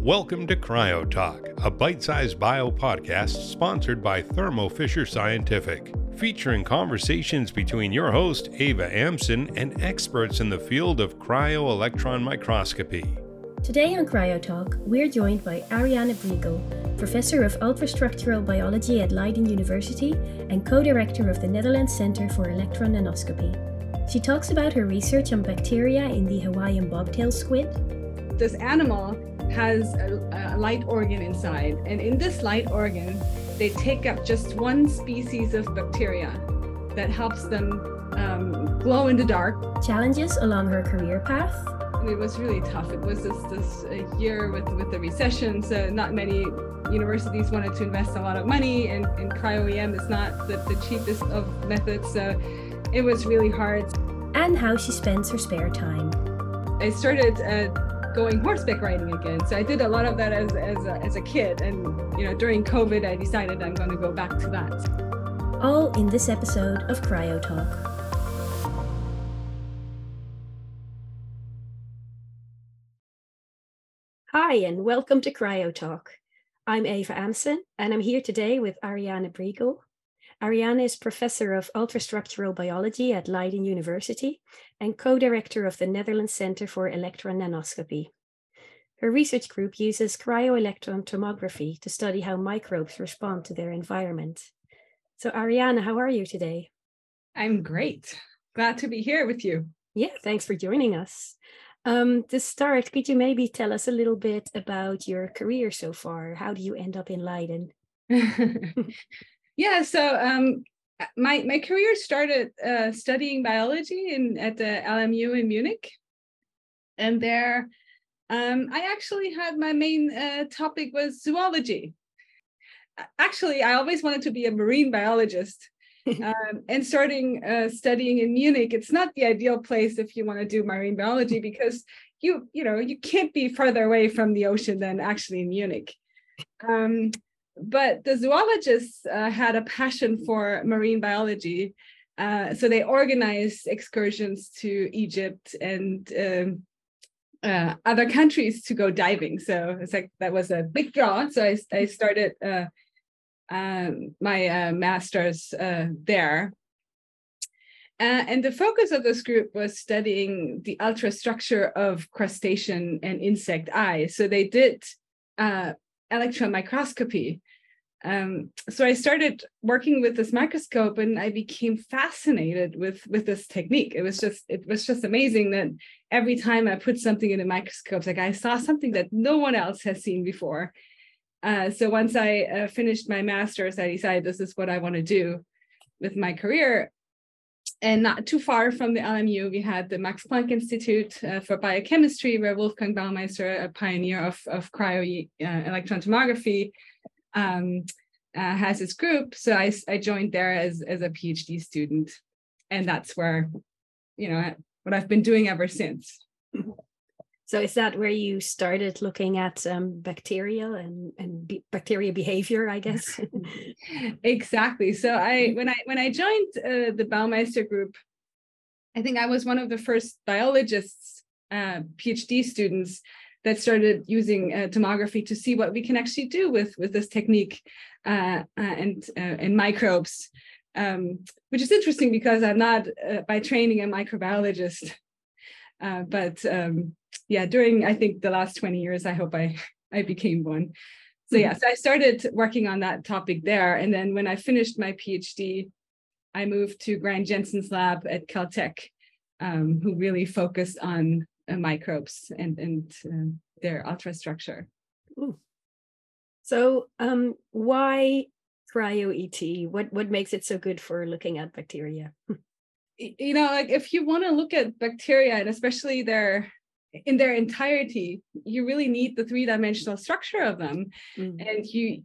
Welcome to Cryo Talk, a bite sized bio podcast sponsored by Thermo Fisher Scientific, featuring conversations between your host, Eva Amsen, and experts in the field of cryo-electron microscopy. Today on Cryo Talk, we're joined by Ariane Briegel, Professor of Ultrastructural Biology at Leiden University and co director of the Netherlands Center for Electron Nanoscopy. She talks about her research on bacteria in the Hawaiian bobtail squid. This animal has a, a, light organ inside, and in this light organ, they take up just one species of bacteria that helps them um, glow in the dark. Challenges along her career path. It was really tough. It was this, this year with, with the recession, so not many universities wanted to invest a lot of money, and, and cryo-EM is not the, the cheapest of methods, so it was really hard. And how she spends her spare time. I started uh, going horseback riding again. So I did a lot of that as, as, a, as a kid. And, you know, during COVID, I decided I'm going to go back to that. All in this episode of Cryo Talk. Hi, and welcome to Cryo Talk. I'm Eva Amsen, and I'm here today with Ariane Briegel. Ariane is professor of ultrastructural biology at Leiden University and co-director of the Netherlands Center for Electron Nanoscopy. Her research group uses cryo-electron tomography to study how microbes respond to their environment. So Ariane, how are you today? I'm great. Glad to be here with you. Yeah, thanks for joining us. Um, to start, could you maybe tell us a little bit about your career so far? How do you end up in Leiden? yeah, so um, my my career started uh, studying biology in at the LMU in Munich, and there um, I actually had my main uh, topic was zoology. Actually, I always wanted to be a marine biologist. um, and starting uh, studying in Munich, it's not the ideal place if you want to do marine biology because you you know you can't be further away from the ocean than actually in Munich. Um, but the zoologists uh, had a passion for marine biology. Uh, so they organized excursions to Egypt and um, uh, other countries to go diving. So it's like that was a big draw. So I, I started uh, um, my uh, master's uh, there. and the focus of this group was studying the ultrastructure of crustacean and insect eyes. So they did electron microscopy um, so I started working with this microscope and I became fascinated with with this technique. It was just it was just amazing that every time I put something in a microscope, like I saw something that no one else has seen before. Uh, so once I uh, finished my master's, I decided this is what I want to do with my career. And not too far from the LMU, we had the Max Planck Institute uh, for Biochemistry, where Wolfgang Baumeister, a pioneer of, of cryo uh, electron tomography, um, uh, has his group. So I, I joined there as, as a PhD student. And that's where, you know, what I've been doing ever since. So is that where you started looking at um, bacteria and, and be- bacteria behavior, I guess? exactly. So I when I when I joined uh, the Baumeister group, I think I was one of the first biologists, uh, PhD students that started using uh, tomography to see what we can actually do with with this technique uh, uh and uh, and microbes. Um, which is interesting because i'm not uh, by training a microbiologist. But um, yeah during i think the last 20 years i hope i i became one. So yeah so i started working on that topic there and then when i finished my phd i moved to grant jensen's lab at caltech um, who really focused on uh, microbes and and uh, their ultrastructure. Ooh. So, um, why cryo ET? What what makes it so good for looking at bacteria? you know, like if you want to look at bacteria and especially their in their entirety, you really need the three dimensional structure of them, mm. and you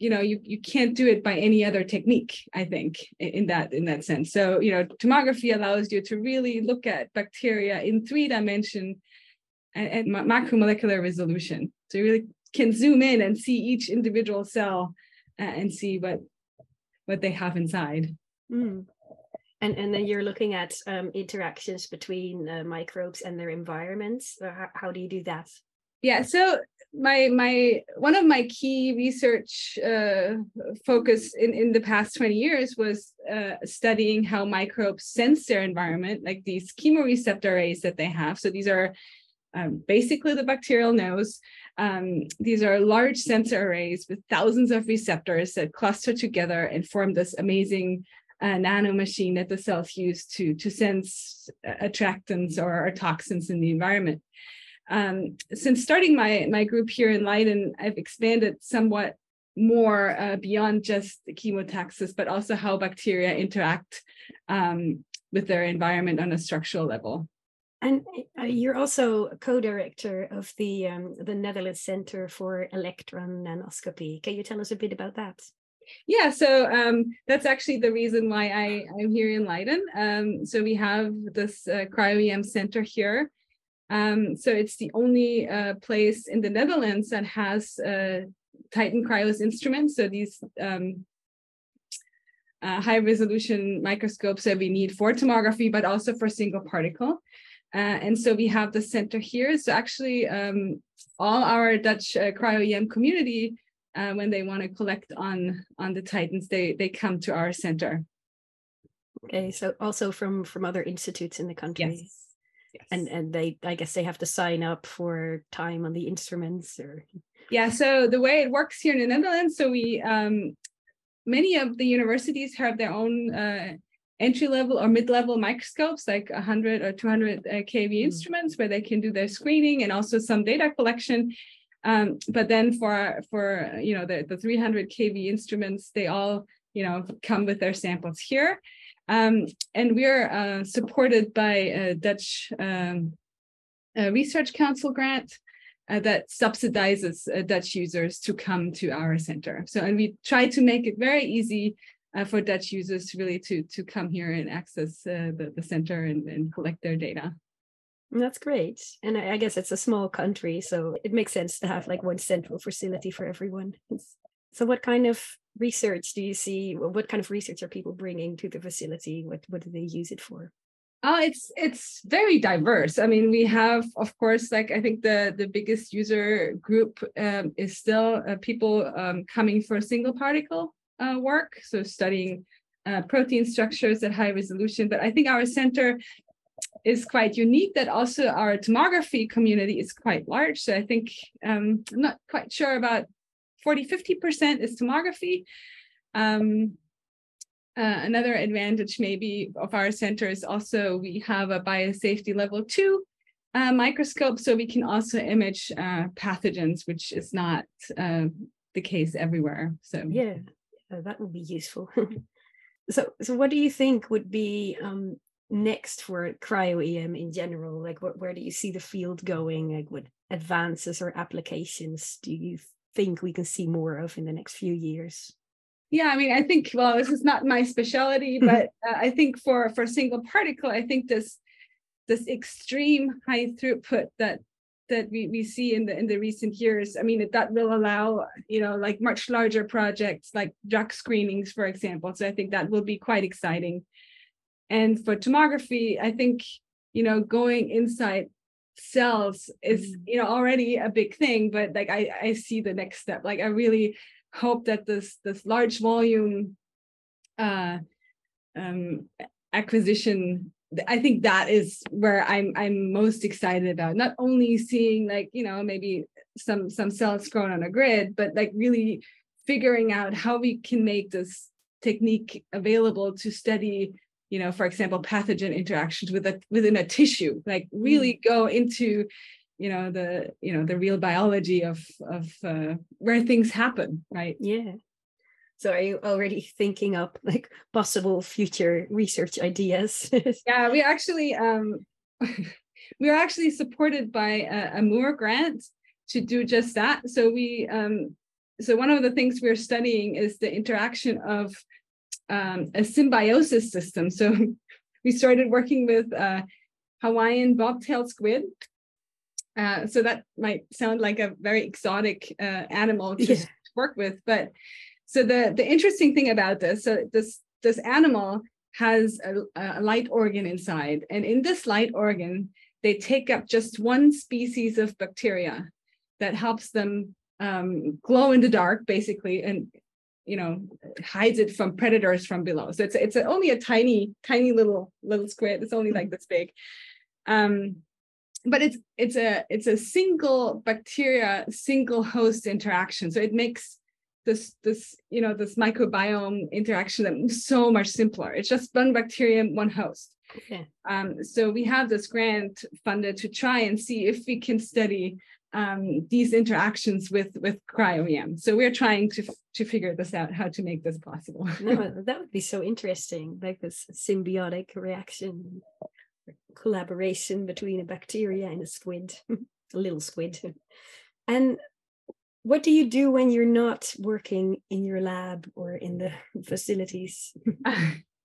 you know you you can't do it by any other technique i think in that in that sense. So you know tomography allows you to really look at bacteria in three dimension and, and macromolecular resolution. So you really can zoom in and see each individual cell and see what what they have inside. Mm. and and then you're looking at um, interactions between uh, microbes and their environments. So how, how do you do that? Yeah, so my my one of my key research uh, focus in in the past 20 years was uh, studying how microbes sense their environment like these chemoreceptor arrays that they have. So these are um, basically the bacterial nose. Um, these are large sensor arrays with thousands of receptors that cluster together and form this amazing uh, nano machine that the cells use to to sense uh, attractants or, or toxins in the environment um, since starting my my group here in Leiden, I've expanded somewhat more uh, beyond just the chemotaxis, but also how bacteria interact um, with their environment on a structural level. And uh, you're also co-director of the um, the Netherlands Center for Electron Nanoscopy. Can you tell us a bit about that? Yeah, so um, that's actually the reason why I, I'm here in Leiden. Um, so we have this uh, cryo-EM center here um, so it's the only uh, place in the Netherlands that has uh, Titan Krios instruments. So these um, uh, high resolution microscopes that we need for tomography, but also for single particle. Uh, and so we have the center here. So actually um, all our Dutch uh, cryo-EM community, uh, when they want to collect on, on the Titans, they, they come to our center. Okay, so also from, from other institutes in the country. Yes. Yes. And and they I guess they have to sign up for time on the instruments or yeah so the way it works here in the Netherlands so we um many of the universities have their own uh, entry level or mid level microscopes like 100 or 200 uh, kV mm. instruments where they can do their screening and also some data collection um, but then for for you know the, the 300 kV instruments they all you know come with their samples here um, and we're uh, supported by a Dutch um, a Research Council grant uh, that subsidizes uh, Dutch users to come to our center. So, and we try to make it very easy uh, for Dutch users really to, to come here and access uh, the, the center and, and collect their data. That's great. And I guess it's a small country, so it makes sense to have like one central facility for everyone. So what kind of research do you see? What kind of research are people bringing to the facility? What what do they use it for? Oh, it's it's very diverse. I mean, we have, of course, like I think the the biggest user group um, is still uh, people um, coming for single particle uh, work, so studying uh, protein structures at high resolution. But I think our center is quite unique. That also our tomography community is quite large. So I think um, I'm not quite sure about 40, 50% is tomography. Um, uh, another advantage maybe of our center is also we have a biosafety level two uh, microscope, so we can also image uh, pathogens, which is not uh, the case everywhere. So yeah, that would be useful. so, so what do you think would be um, next for cryo EM in general? Like, what, where do you see the field going? Like, what advances or applications do you think we can see more of in the next few years? Yeah, I mean, I think well, this is not my specialty, but uh, I think for for single particle, I think this this extreme high throughput that that we, we see in the in the recent years i mean that will allow you know like much larger projects like drug screenings for example so i think that will be quite exciting and for tomography i think you know going inside cells is mm. you know already a big thing but like i i see the next step like i really hope that this this large volume uh um acquisition i think that is where i'm i'm most excited about not only seeing like you know maybe some some cells grown on a grid but like really figuring out how we can make this technique available to study you know, for example, pathogen interactions with a within a tissue, like really mm. go into, you know, the you know the real biology of of uh, where things happen, right? Yeah. So are you already thinking up like possible future research ideas? yeah, we actually um we are actually supported by a, a Moore grant to do just that. So we um so one of the things we're studying is the interaction of um, a symbiosis system. So we started working with uh, Hawaiian bobtail squid. Uh, so that might sound like a very exotic uh, animal to yeah. work with, but so the the interesting thing about this, so this this animal has a, a light organ inside, and in this light organ, they take up just one species of bacteria. that helps them um, glow in the dark, basically, and you know hides it from predators from below. So it's it's a, only a tiny tiny little little squid. It's only like this big. Um, but it's it's a it's a single bacteria single host interaction so it makes this this you know this microbiome interaction so much simpler it's just one bacterium one host okay. um, so we have this grant funded to try and see if we can study um, these interactions with with cryo-EM. So we're trying to to figure this out, how to make this possible. no, that would be so interesting, like this symbiotic reaction collaboration between a bacteria and a squid, a little squid. And what do you do when you're not working in your lab or in the facilities?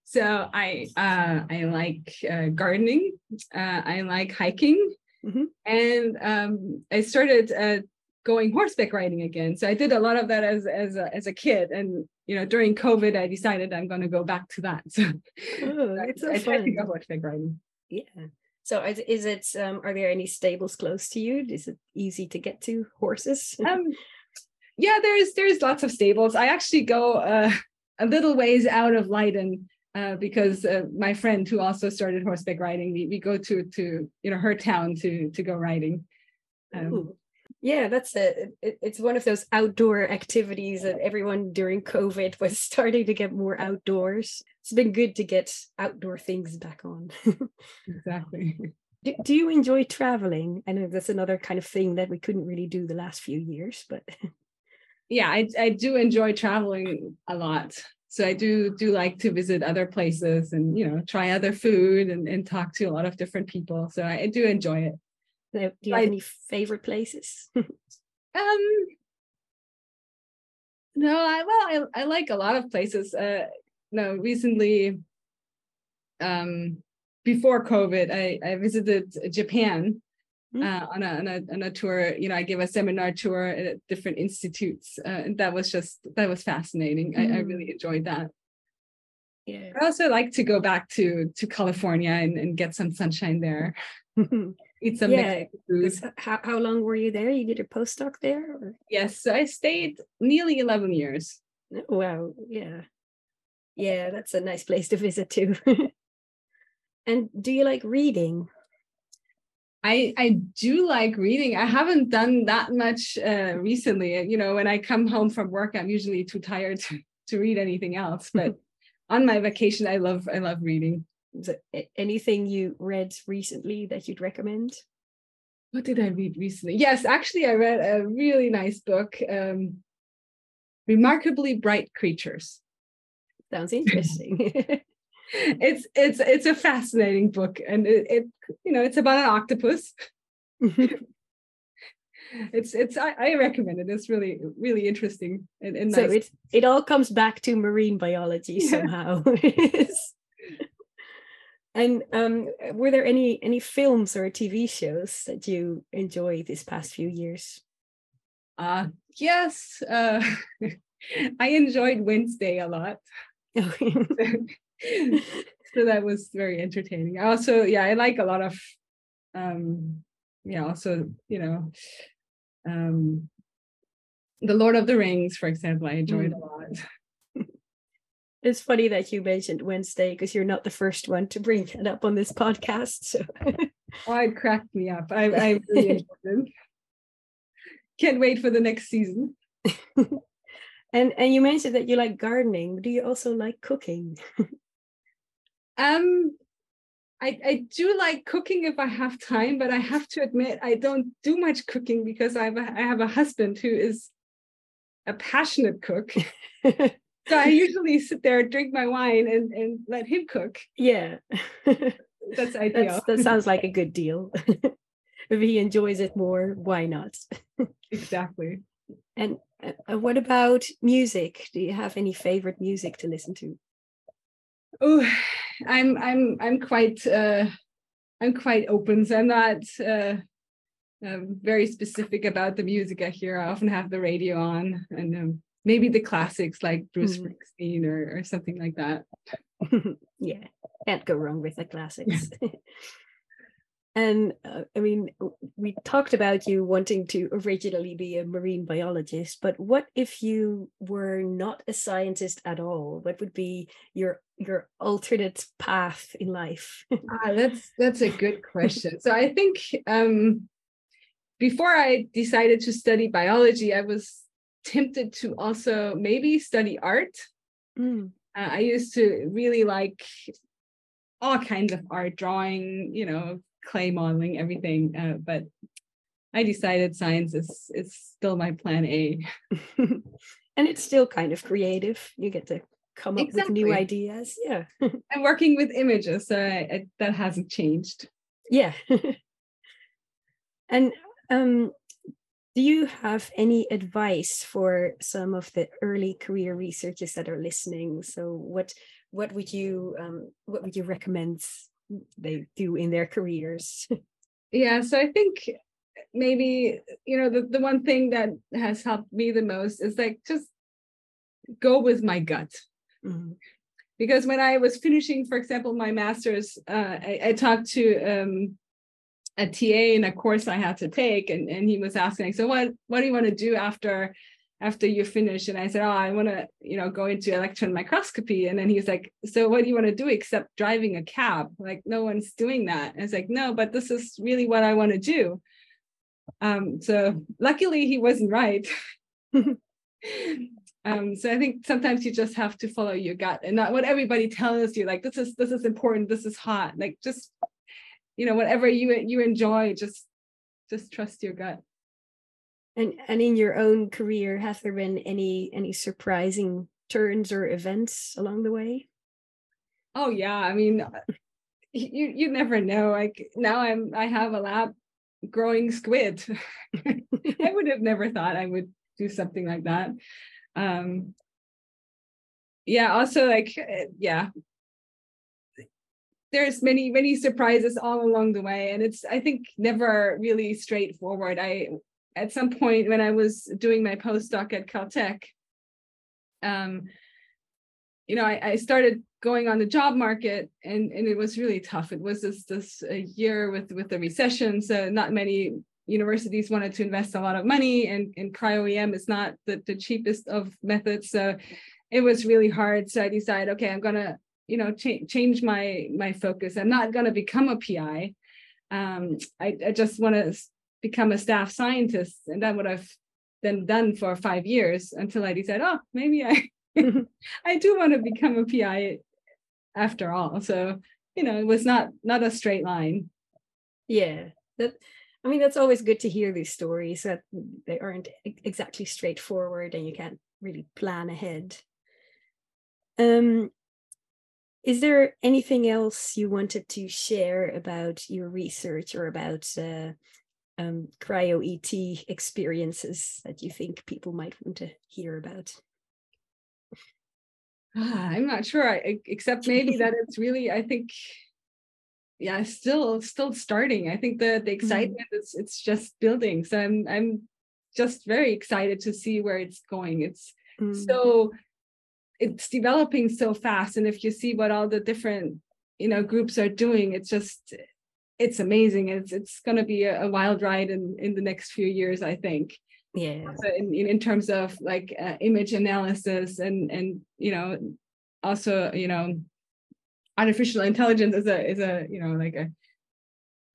so I uh, I like uh, gardening. Uh, I like hiking, mm-hmm. and um, I started uh, going horseback riding again. So I did a lot of that as as a, as a kid, and you know during COVID, I decided I'm going to go back to that. So, oh, it's so I, fun. I tried to go horseback riding. Yeah. So is, is it um, are there any stables close to you? Is it easy to get to horses? um, yeah, there's there's lots of stables. I actually go uh, a little ways out of Leiden uh, because uh, my friend who also started horseback riding, we, we go to to you know her town to to go riding. Um, yeah, that's a it, it's one of those outdoor activities that everyone during COVID was starting to get more outdoors. It's been good to get outdoor things back on. exactly. Do, do you enjoy traveling? I know that's another kind of thing that we couldn't really do the last few years, but yeah, I I do enjoy traveling a lot. So I do do like to visit other places and you know try other food and, and talk to a lot of different people. So I, I do enjoy it. Do you have any favorite places? um, no, I well, I, I like a lot of places. Uh, no, recently, um, before COVID, I, I visited Japan. Uh, on, a, on, a, on a tour. You know, I gave a seminar tour at different institutes, uh, and that was just that was fascinating. Mm. I, I really mm. enjoyed that. Yeah. I also like to go back to to California and, and get some sunshine there. eat some yeah. food. How, how long were you there? You did a postdoc there? Or? Yes, so I stayed nearly 11 years. Oh, wow. Yeah. Yeah, that's a nice place to visit too. and do you like reading? I, I do like reading. I haven't done that much uh, recently. You know, when I come home from work, I'm usually too tired to, to read anything else. But on my vacation, I love I love reading anything you read recently that you'd recommend? What did I read recently? Yes, actually, I read a really nice book, um, Remarkably Bright Creatures. Sounds interesting. it's it's it's a fascinating book, and it, it you know it's about an octopus. it's it's I, I, recommend it. It's really really interesting and, and so it it all comes back to marine biology yeah. somehow. And um, were there any any films or TV shows that you enjoyed this past few years? Uh yes. Uh, I enjoyed Wednesday a lot. So that was very entertaining. I also, yeah, I like a lot of um yeah, also, you know, um The Lord of the Rings, for example, I enjoyed mm. a lot. It's funny that you mentioned Wednesday because you're not the first one to bring it up on this podcast. So. oh, it cracked me up. I, I really enjoyed it. Can't wait for the next season. and and you mentioned that you like gardening. Do you also like cooking? um, I I do like cooking if I have time, but I have to admit I don't do much cooking because I have a, I have a husband who is a passionate cook so I usually sit there, drink my wine, and and let him cook. Yeah, that's ideal. That's, that sounds like a good deal. if he enjoys it more, why not? exactly. And uh, what about music? Do you have any favorite music to listen to? Oh, I'm I'm I'm quite uh, I'm quite open. So I'm not uh, um, very specific about the music I hear. I often have the radio on, and um, maybe the classics like Bruce mm. Springsteen or, or something like that. yeah, can't go wrong with the classics. And uh, I mean, we talked about you wanting to originally be a marine biologist, but what if you were not a scientist at all? What would be your your alternate path in life? ah, that's that's a good question. so I think um, before I decided to study biology, I was tempted to also maybe study art. Mm. Uh, I used to really like all kinds of art, drawing, you know, clay modeling, everything. Uh, but I decided science is is still my plan A. and it's still kind of creative. You get to come up exactly. with new ideas. Yeah. I'm working with images, so I, I, that hasn't changed. Yeah. and um, do you have any advice for some of the early career researchers that are listening? So what what would you um, what would you recommend they do in their careers? yeah, so I think maybe you know the, the one thing that has helped me the most is like just go with my gut. Mm-hmm. Because when I was finishing, for example, my master's, uh, I, I talked to um, a TA in a course I had to take, and, and he was asking, so what what do you want to do after after you finish? And I said, oh, I want to you know go into electron microscopy. And then he's like, so what do you want to do except driving a cab? Like no one's doing that. And it's like, no, but this is really what I want to do. Um, so luckily he wasn't right. um, so I think sometimes you just have to follow your gut and not what everybody tells you. Like this is this is important. This is hot. Like just you know whatever you you enjoy just just trust your gut and and in your own career have there been any any surprising turns or events along the way oh yeah i mean uh, you you never know like now i'm i have a lab growing squid i would have never thought i would do something like that um yeah also like uh, yeah. There's many many surprises all along the way and it's i think never really straightforward. I at some point when i was doing my postdoc at caltech um you know I, I started going on the job market and and it was really tough. It was this this year with with the recession so not many universities wanted to invest a lot of money and and cryo em is not the, the cheapest of methods. So it was really hard. So i decided okay i'm gonna you know ch- change my my focus. I'm not going to become a pi um, I, I just want to become a staff scientist. And that would have then done for five years until i decided oh maybe i i do want to become a pi after all. So you know it was not not a straight line. Yeah. That i mean that's always good to hear these stories that they aren't exactly straightforward and you can't really plan ahead um is there anything else you wanted to share about your research or about uh, um, cryo ET experiences that you think people might want to hear about? Ah, I'm not sure, I, except maybe that it's really, I think, yeah, still still starting. I think the the mm-hmm. excitement mm. is it's just building. So I'm I'm just very excited to see where it's going. It's mm. so it's developing so fast and if you see what all the different you know groups are doing it's just it's amazing it's it's going to be a, a, wild ride in in the next few years i think yeah in, in terms of like uh, image analysis and and you know also you know artificial intelligence is a is a you know like a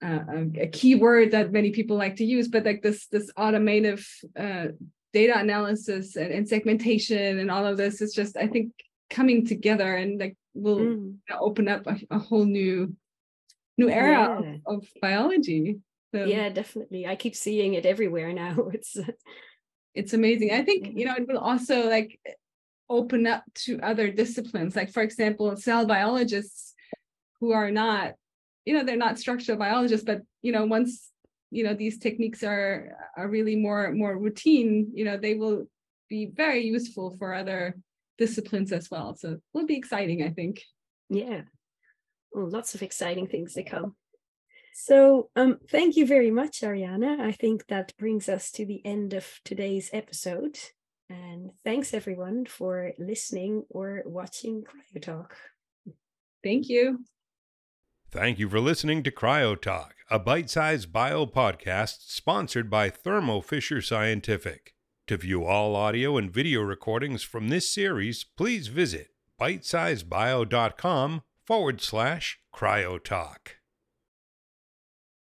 a, a key word that many people like to use but like this this automative uh, data analysis and, and, segmentation and all of this is just i think coming together and like will mm. open up a, a, whole new new era yeah. of, of, biology. So, yeah definitely. I keep seeing it everywhere now. It's it's amazing. I think you know it will also like open up to other disciplines. Like for example cell biologists who are not you know they're not structural biologists but you know once you know these techniques are are really more more routine you know they will be very useful for other disciplines as well. So it will be exciting i think. Yeah. Well, lots of exciting things to come. So um thank you very much ariana. I think that brings us to the end of today's episode and thanks everyone for listening or watching cryo talk thank you Thank you for listening to CryoTalk, a bite sized bio podcast sponsored by Thermo Fisher Scientific. To view all audio and video recordings from this series, please visit bitesizebio.com forward slash cryotalk.